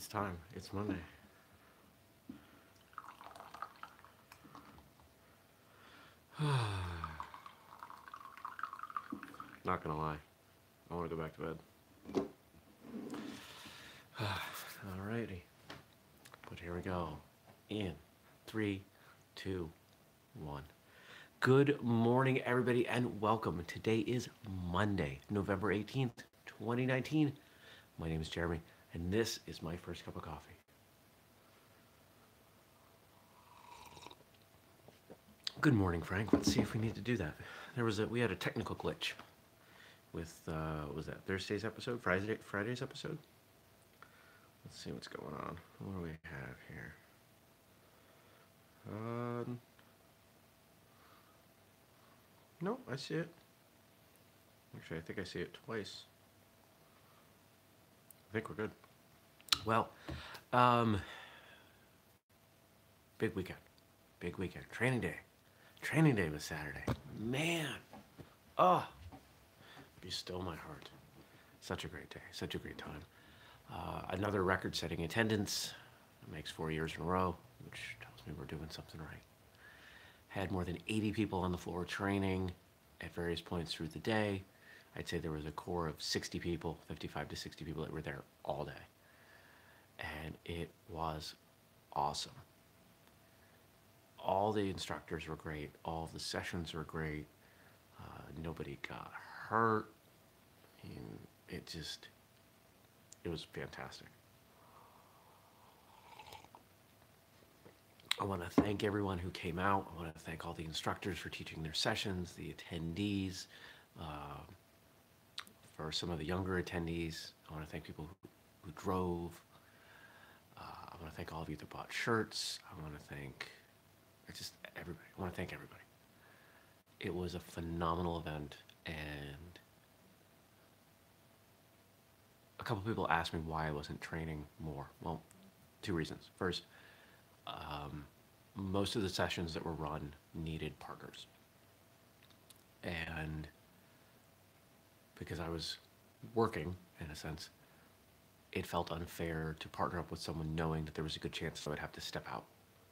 It's time. It's Monday. Not gonna lie. I want to go back to bed. Alrighty. But here we go. In three, two, one. Good morning, everybody, and welcome. Today is Monday, November 18th, 2019. My name is Jeremy, and this is my first cup of coffee. Good morning, Frank. Let's see if we need to do that. There was a we had a technical glitch with uh, what was that Thursday's episode, Friday Friday's episode. Let's see what's going on. What do we have here? Um, no, I see it. Actually, I think I see it twice. I think we're good. Well, um, big weekend. Big weekend. Training day. Training day was Saturday. Man. Oh, be still my heart. Such a great day. Such a great time. Uh, another record setting attendance. Makes four years in a row, which tells me we're doing something right. Had more than 80 people on the floor training at various points through the day. I'd say there was a core of 60 people, 55 to 60 people that were there all day. And it was awesome. All the instructors were great, all the sessions were great. Uh, nobody got hurt. It just, it was fantastic. I want to thank everyone who came out. I want to thank all the instructors for teaching their sessions, the attendees, uh, for some of the younger attendees. I want to thank people who, who drove. Uh, I want to thank all of you that bought shirts. I want to thank just everybody. I want to thank everybody. It was a phenomenal event, and a couple people asked me why I wasn't training more. Well, two reasons. First, um, most of the sessions that were run needed partners. And because I was working, in a sense, it felt unfair to partner up with someone knowing that there was a good chance I would have to step out.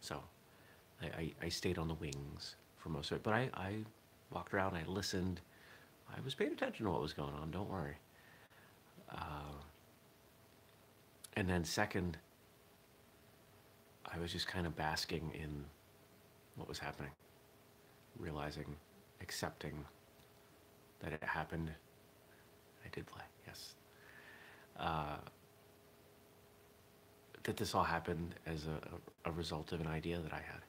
So I, I, I stayed on the wings for most of it, but I, I walked around, I listened, I was paying attention to what was going on, don't worry. Uh, and then second, I was just kind of basking in what was happening, realizing, accepting that it happened. I did play, yes. Uh, that this all happened as a, a, result of an idea that I had.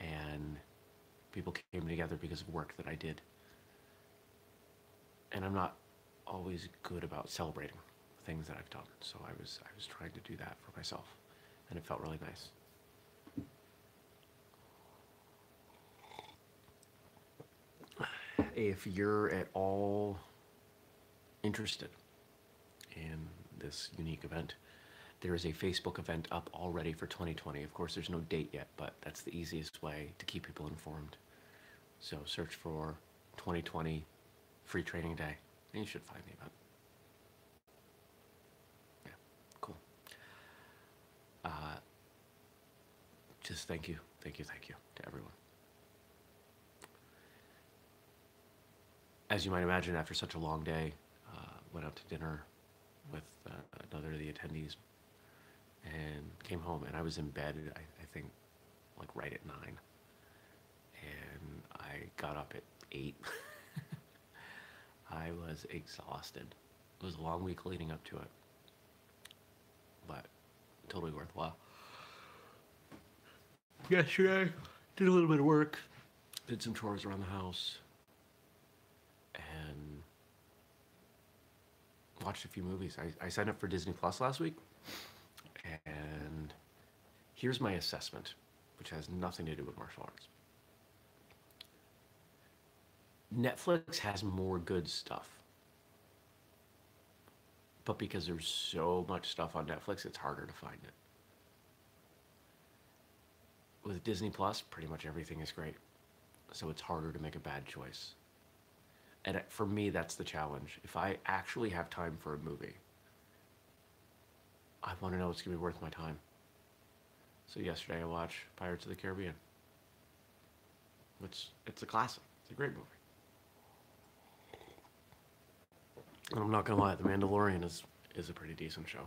And people came together because of work that I did. And I'm not always good about celebrating things that I've done. So I was I was trying to do that for myself and it felt really nice. If you're at all interested in this unique event, there is a Facebook event up already for 2020. Of course, there's no date yet, but that's the easiest way to keep people informed. So search for 2020 Free Training Day, and you should find the event. Uh, just thank you, thank you, thank you to everyone. As you might imagine, after such a long day, went out to dinner with uh, another of the attendees and came home. And I was in bed, I, I think, like right at nine. And I got up at eight. I was exhausted. It was a long week leading up to it. But totally worthwhile. Yesterday, did a little bit of work, did some chores around the house, watched a few movies. I, I signed up for Disney Plus last week, and here's my assessment, which has nothing to do with martial arts. Netflix has more good stuff but because there's so much stuff on Netflix, it's harder to find it. With Disney Plus, pretty much everything is great. So it's harder to make a bad choice. And for me, that's the challenge. If I actually have time for a movie, I want to know it's going to be worth my time. So yesterday I watched Pirates of the Caribbean. Which it's a classic. It's a great movie. And I'm not gonna lie, The Mandalorian is is a pretty decent show.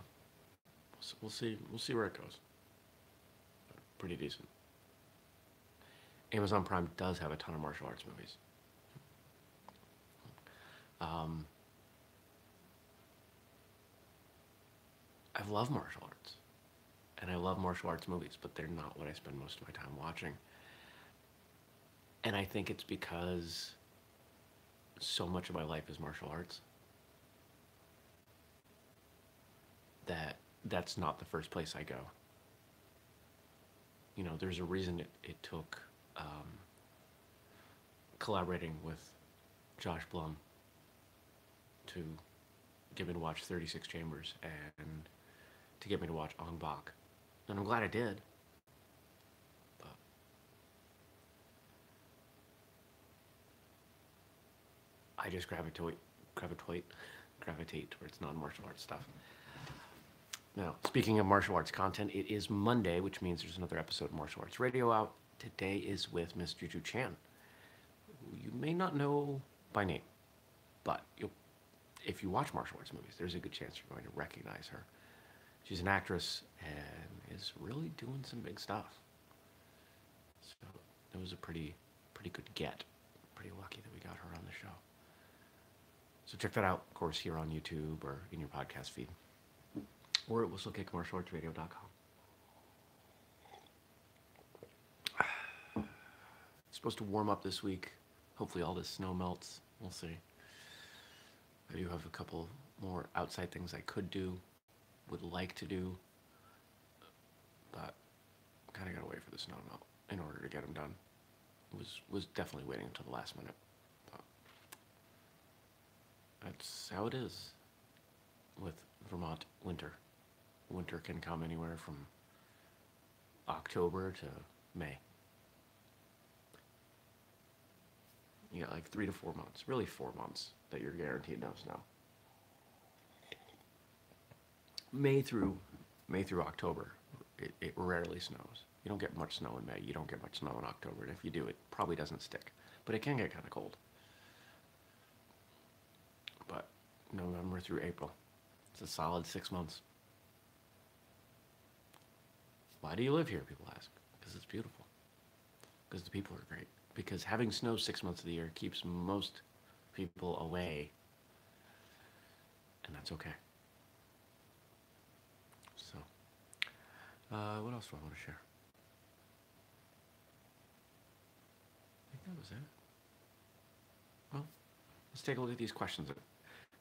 We'll see. We'll see where it goes. Pretty decent. Amazon Prime does have a ton of martial arts movies. Um, I love martial arts, and I love martial arts movies, but they're not what I spend most of my time watching. And I think it's because so much of my life is martial arts that that's not the first place I go. You know, there's a reason it, it took um, collaborating with Josh Blum to get me to watch 36 Chambers and to get me to watch Ong Bak. And I'm glad I did. But I just gravitate, gravitate, gravitate towards non-martial arts stuff. Now, speaking of martial arts content, it is Monday, which means there's another episode of Martial Arts Radio out. Today is with Miss Juju Chan, you may not know by name, but if you watch martial arts movies, there's a good chance you're going to recognize her. She's an actress and is really doing some big stuff. So it was a pretty, pretty good get. Pretty lucky that we got her on the show. So check that out, of course, here on YouTube or in your podcast feed or at whistlekickmartialartsradio.com. It's supposed to warm up this week. Hopefully all this snow melts. We'll see. I do have a couple more outside things I could do, would like to do, but kind of got to wait for the snow to melt in order to get them done. Was was definitely waiting until the last minute. But that's how it is with Vermont winter winter can come anywhere from October to May. You got like three to four months, really four months that you're guaranteed no snow. May through May through October, it, it rarely snows. You don't get much snow in May. You don't get much snow in October, and if you do, it probably doesn't stick. But it can get kind of cold. But November through April, it's a solid six months. Why do you live here? People ask. Because it's beautiful. Because the people are great. Because having snow six months of the year keeps most people away. And that's okay. So, uh, what else do I want to share? I think that was it. Well, let's take a look at these questions that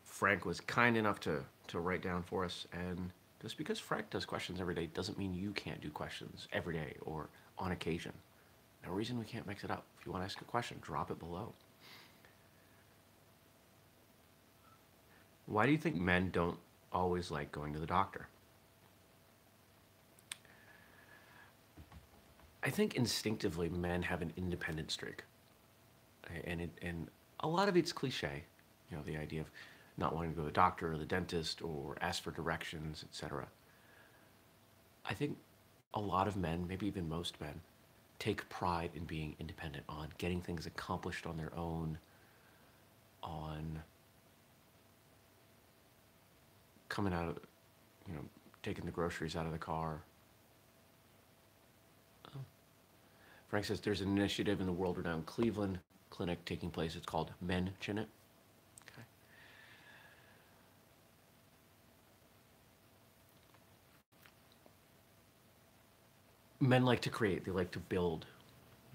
Frank was kind enough to, to write down for us. And just because Frank does questions every day doesn't mean you can't do questions every day or on occasion. No reason we can't mix it up. If you want to ask a question, drop it below. Why do you think men don't always like going to the doctor? I think instinctively men have an independent streak. And, it, and a lot of it's cliche, you know, the idea of not wanting to go to the doctor or the dentist or ask for directions, etc. I think a lot of men, maybe even most men, take pride in being independent, on getting things accomplished on their own, on coming out of, you know, taking the groceries out of the car. Frank says there's an initiative in the world renowned Cleveland Clinic taking place. It's called MENtion It. Men like to create. They like to build.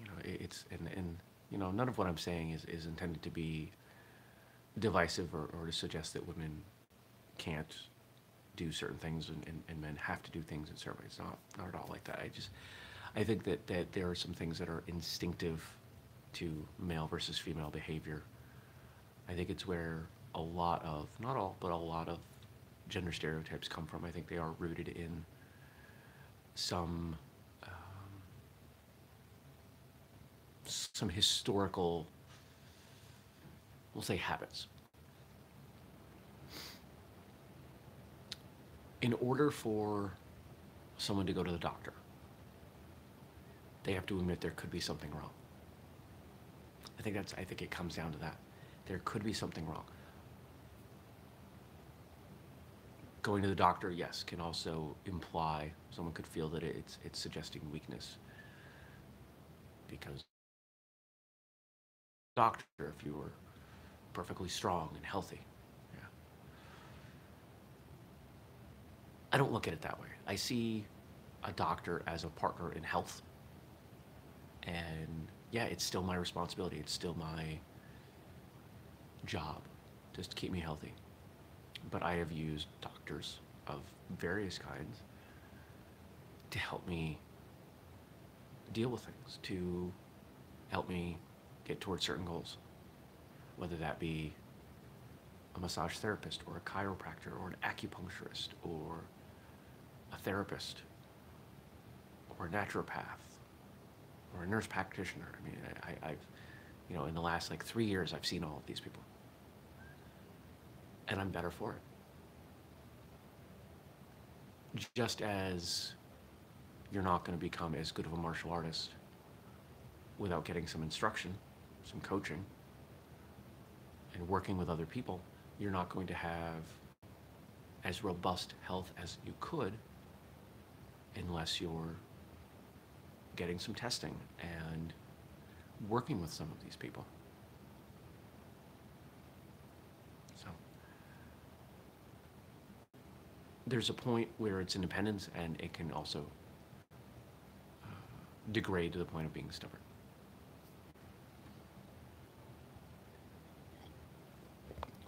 You know, it's and and you know none of what I'm saying is is intended to be divisive or, or to suggest that women can't do certain things and, and, and men have to do things in certain ways. Not not at all like that. I just I think that that there are some things that are instinctive to male versus female behavior. I think it's where a lot of not all but a lot of gender stereotypes come from. I think they are rooted in some some historical, we'll say habits. in order for someone to go to the doctor, they have to admit there could be something wrong. I think that's I think it comes down to that. There could be something wrong. Going to the doctor, yes, can also imply someone could feel that it's it's suggesting weakness. Because doctor, if you were perfectly strong and healthy, yeah. I don't look at it that way. I see a doctor as a partner in health. And yeah, it's still my responsibility. It's still my job just to keep me healthy. But I have used doctors of various kinds to help me deal with things, to help me get towards certain goals, whether that be a massage therapist or a chiropractor or an acupuncturist or a therapist or a naturopath or a nurse practitioner. I mean, I, I've, you know, in the last like three years, I've seen all of these people. And I'm better for it. Just as you're not going to become as good of a martial artist without getting some instruction, some coaching, and working with other people, you're not going to have as robust health as you could unless you're getting some testing and working with some of these people. So there's a point where it's independence and it can also uh, degrade to the point of being stubborn.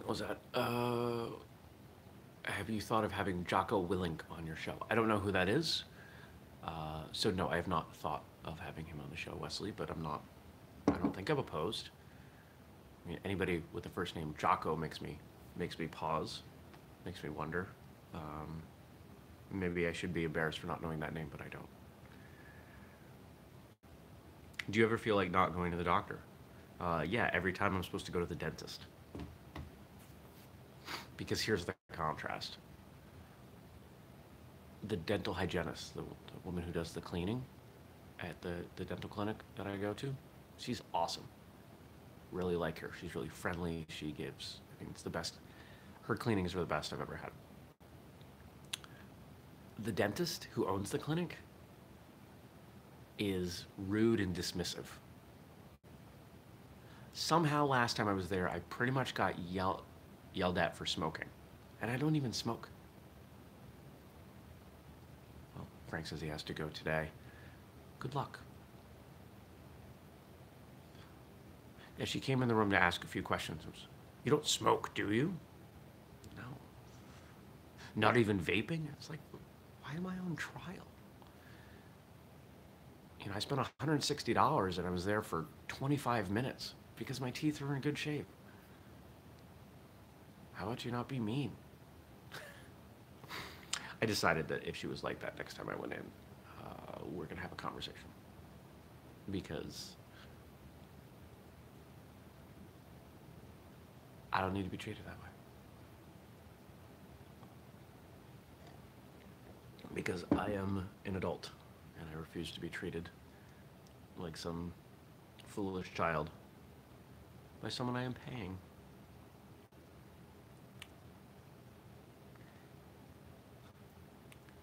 What was that? Uh, have you thought of having Jocko Willink on your show? I don't know who that is. Uh, so no, I have not thought of having him on the show, Wesley, but I'm not, I don't think I'm opposed. I mean, anybody with the first name Jocko makes me, makes me pause, makes me wonder. Um, maybe I should be embarrassed for not knowing that name, but I don't. Do you ever feel like not going to the doctor? Uh, yeah, every time I'm supposed to go to the dentist. Because here's the contrast the dental hygienist, the, the, woman who does the cleaning at the, the dental clinic that I go to, she's awesome. Really like her. She's really friendly. She gives, I think it's the best. Her cleanings are the best I've ever had. The dentist who owns the clinic is rude and dismissive. Somehow, last time I was there, I pretty much got yell, yelled at for smoking. And I don't even smoke. Well, Frank says he has to go today. Good luck. Yeah, she came in the room to ask a few questions. Was, you don't smoke, do you? No. Not even vaping? It's like, why am I on trial? You know, I spent $160 and I was there for 25 minutes because my teeth were in good shape. How about you not be mean? I decided that if she was like that next time I went in, uh, we're gonna have a conversation because I don't need to be treated that way. Because I am an adult and I refuse to be treated like some foolish child by someone I am paying.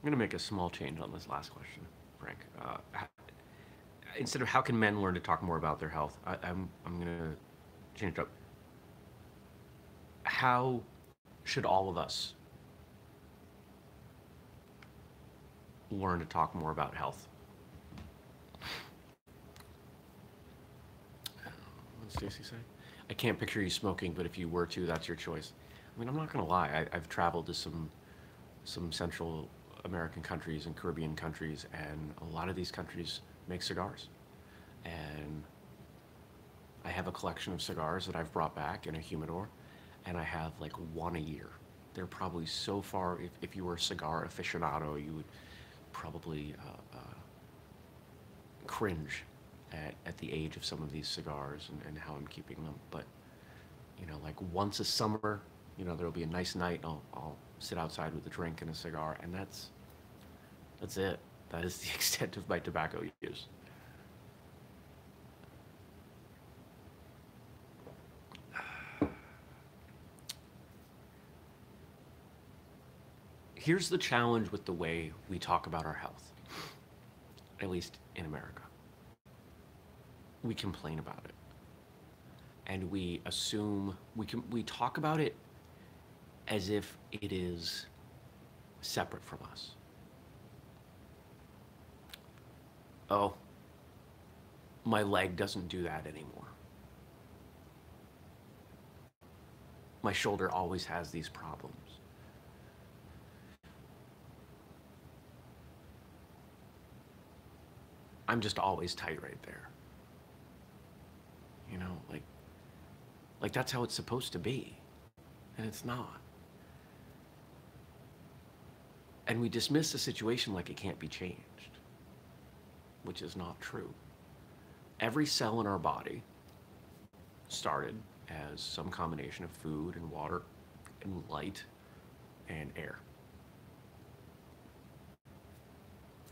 I'm going to make a small change on this last question, Frank. Uh, instead of how can men learn to talk more about their health, I, I'm, I'm going to change it up. How should all of us learn to talk more about health? What's Stacy say? I can't picture you smoking, but if you were to, that's your choice. I mean, I'm not going to lie. I, I've traveled to some some Central American countries and Caribbean countries, and a lot of these countries make cigars. And I have a collection of cigars that I've brought back in a humidor, and I have like one a year. They're probably so far, if, if you were a cigar aficionado, you would probably uh, uh, cringe at, at the age of some of these cigars and, and how I'm keeping them. But, you know, like once a summer, You know, there'll be a nice night. I'll, I'll sit outside with a drink and a cigar, and that's that's it. That is the extent of my tobacco use. Here's the challenge with the way we talk about our health, at least in America. We complain about it. And we assume we can we talk about it as if it is separate from us. Oh, my leg doesn't do that anymore. My shoulder always has these problems. I'm just always tight right there. You know, like like that's how it's supposed to be. And it's not. And we dismiss the situation like it can't be changed, which is not true. Every cell in our body started as some combination of food and water and light and air.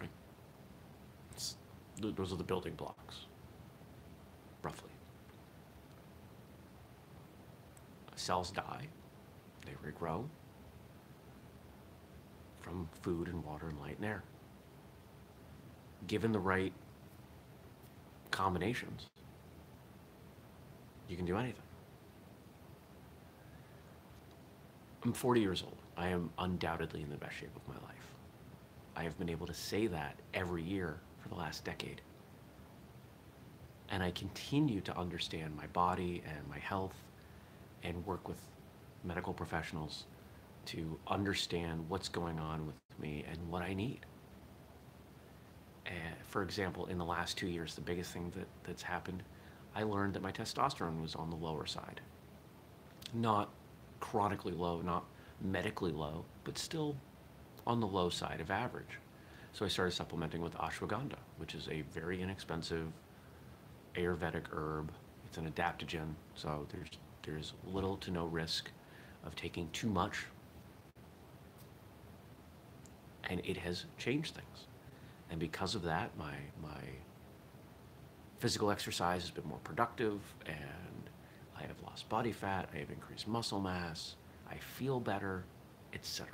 Right? Those are the building blocks, roughly. Cells die, they regrow from food and water and light and air. Given the right combinations, you can do anything. I'm 40 years old. I am undoubtedly in the best shape of my life. I have been able to say that every year for the last decade. And I continue to understand my body and my health and work with medical professionals to understand what's going on with me and what I need. Uh, for example, in the last two years, the biggest thing that, that's happened, I learned that my testosterone was on the lower side. Not chronically low, not medically low, but still on the low side of average. So I started supplementing with ashwagandha, which is a very inexpensive Ayurvedic herb. It's an adaptogen, so there's there's little to no risk of taking too much. And it has changed things. And because of that, my my physical exercise has been more productive and I have lost body fat, I have increased muscle mass, I feel better, etc.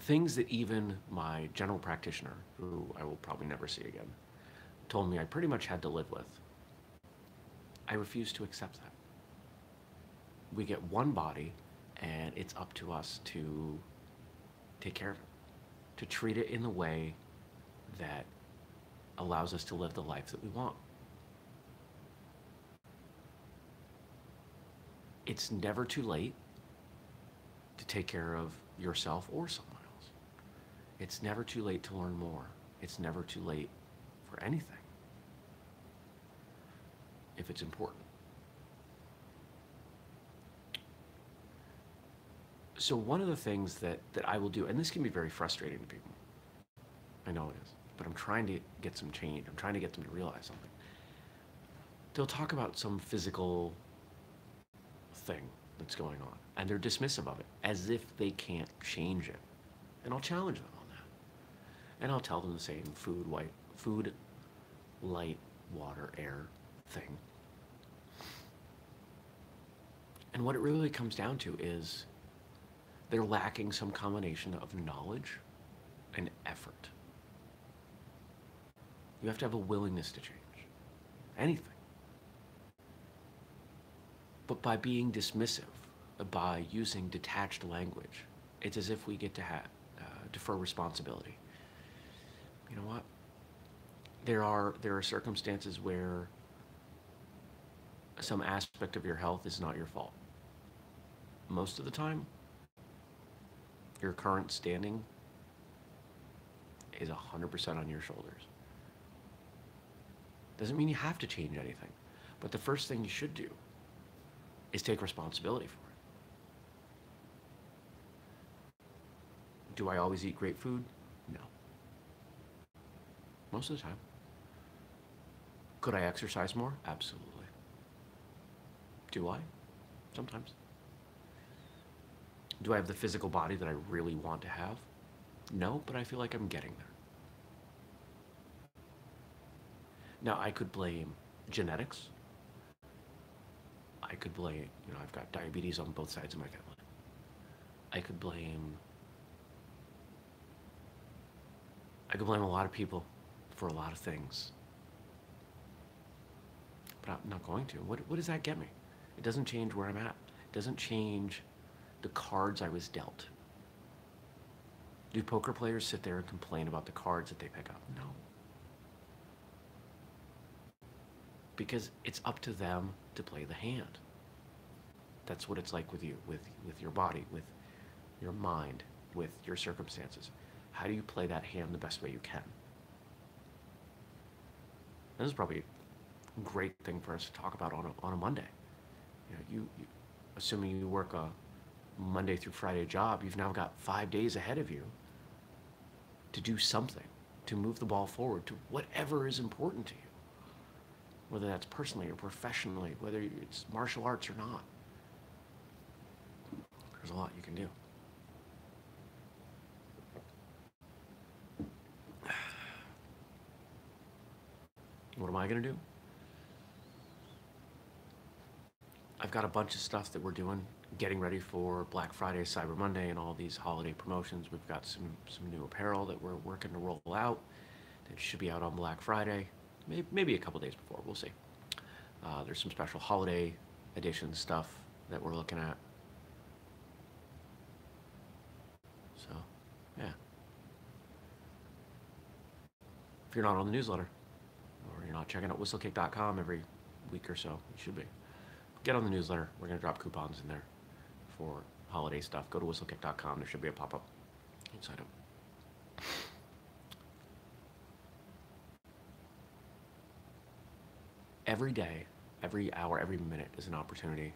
Things that even my general practitioner, who I will probably never see again, told me I pretty much had to live with. I refuse to accept that. We get one body, and it's up to us to take care of it, to treat it in the way that allows us to live the life that we want. It's never too late to take care of yourself or someone else. It's never too late to learn more. It's never too late for anything if it's important. So one of the things that, that I will do, and this can be very frustrating to people, I know it is, but I'm trying to get some change. I'm trying to get them to realize something. They'll talk about some physical thing that's going on, and they're dismissive of it, as if they can't change it. And I'll challenge them on that. And I'll tell them the same food, white, food, light, water, air thing. And what it really comes down to is they're lacking some combination of knowledge and effort. You have to have a willingness to change anything. But by being dismissive, by using detached language, it's as if we get to uh, defer responsibility. You know what? There are there are circumstances where some aspect of your health is not your fault. Most of the time, your current standing is 100% on your shoulders. Doesn't mean you have to change anything, but the first thing you should do is take responsibility for it. Do I always eat great food? No. Most of the time. Could I exercise more? Absolutely. Do I? Sometimes. Do I have the physical body that I really want to have? No, but I feel like I'm getting there. Now, I could blame genetics. I could blame, you know, I've got diabetes on both sides of my family. I could blame, I could blame a lot of people for a lot of things. But I'm not going to. What, what does that get me? It doesn't change where I'm at. It doesn't change the cards I was dealt. Do poker players sit there and complain about the cards that they pick up? No. Because it's up to them to play the hand. That's what it's like with you, with, with your body, with your mind, with your circumstances. How do you play that hand the best way you can? This is probably a great thing for us to talk about on a, on a Monday. You know, you, you assuming you work a Monday through Friday job, you've now got five days ahead of you to do something, to move the ball forward to whatever is important to you, whether that's personally or professionally, whether it's martial arts or not. There's a lot you can do. What am I going to do? I've got a bunch of stuff that we're doing, getting ready for Black Friday, Cyber Monday, and all these holiday promotions. We've got some, some new apparel that we're working to roll out that should be out on Black Friday, maybe, maybe a couple days before. We'll see. Uh, there's some special holiday edition stuff that we're looking at. So, yeah. If you're not on the newsletter, or you're not checking out whistlekick.com every week or so, you should be get on the newsletter. We're going to drop coupons in there for holiday stuff. Go to whistlekick.com. There should be a pop up. inside up. Every day, every hour, every minute is an opportunity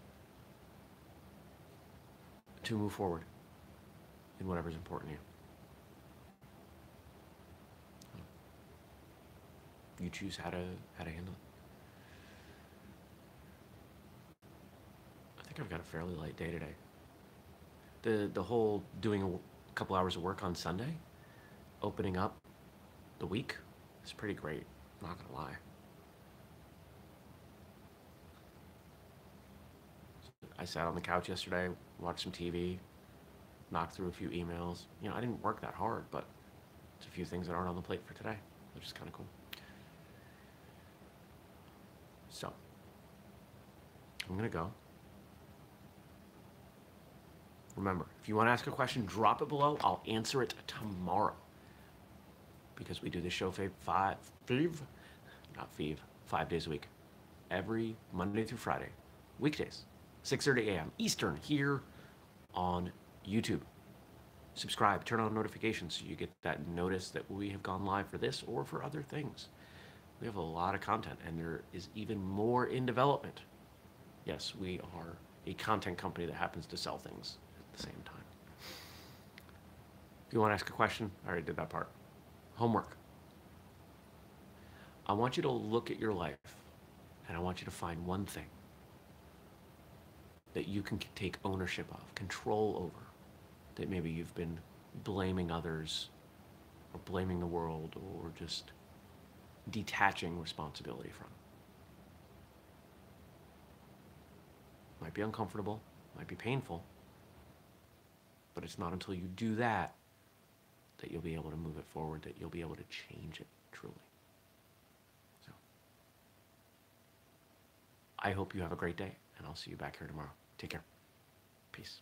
to move forward in whatever's important to you. You choose how to how to handle it. I've got a fairly light day today. The the whole doing a couple hours of work on Sunday, opening up the week, is pretty great. Not gonna lie. I sat on the couch yesterday, watched some TV, knocked through a few emails. You know, I didn't work that hard, but it's a few things that aren't on the plate for today, which is kind of cool. So, I'm gonna go. Remember, if you want to ask a question, drop it below. I'll answer it tomorrow. Because we do this show five, five, not five, five days a week. Every Monday through Friday. Weekdays, 6.30 a.m. Eastern here on YouTube. Subscribe, turn on notifications so you get that notice that we have gone live for this or for other things. We have a lot of content and there is even more in development. Yes, we are a content company that happens to sell things same time. If you want to ask a question, I already did that part. Homework. I want you to look at your life and I want you to find one thing that you can take ownership of, control over, that maybe you've been blaming others or blaming the world or just detaching responsibility from. Might be uncomfortable, might be painful, but it's not until you do that that you'll be able to move it forward, that you'll be able to change it truly. So, I hope you have a great day, and I'll see you back here tomorrow. Take care. Peace.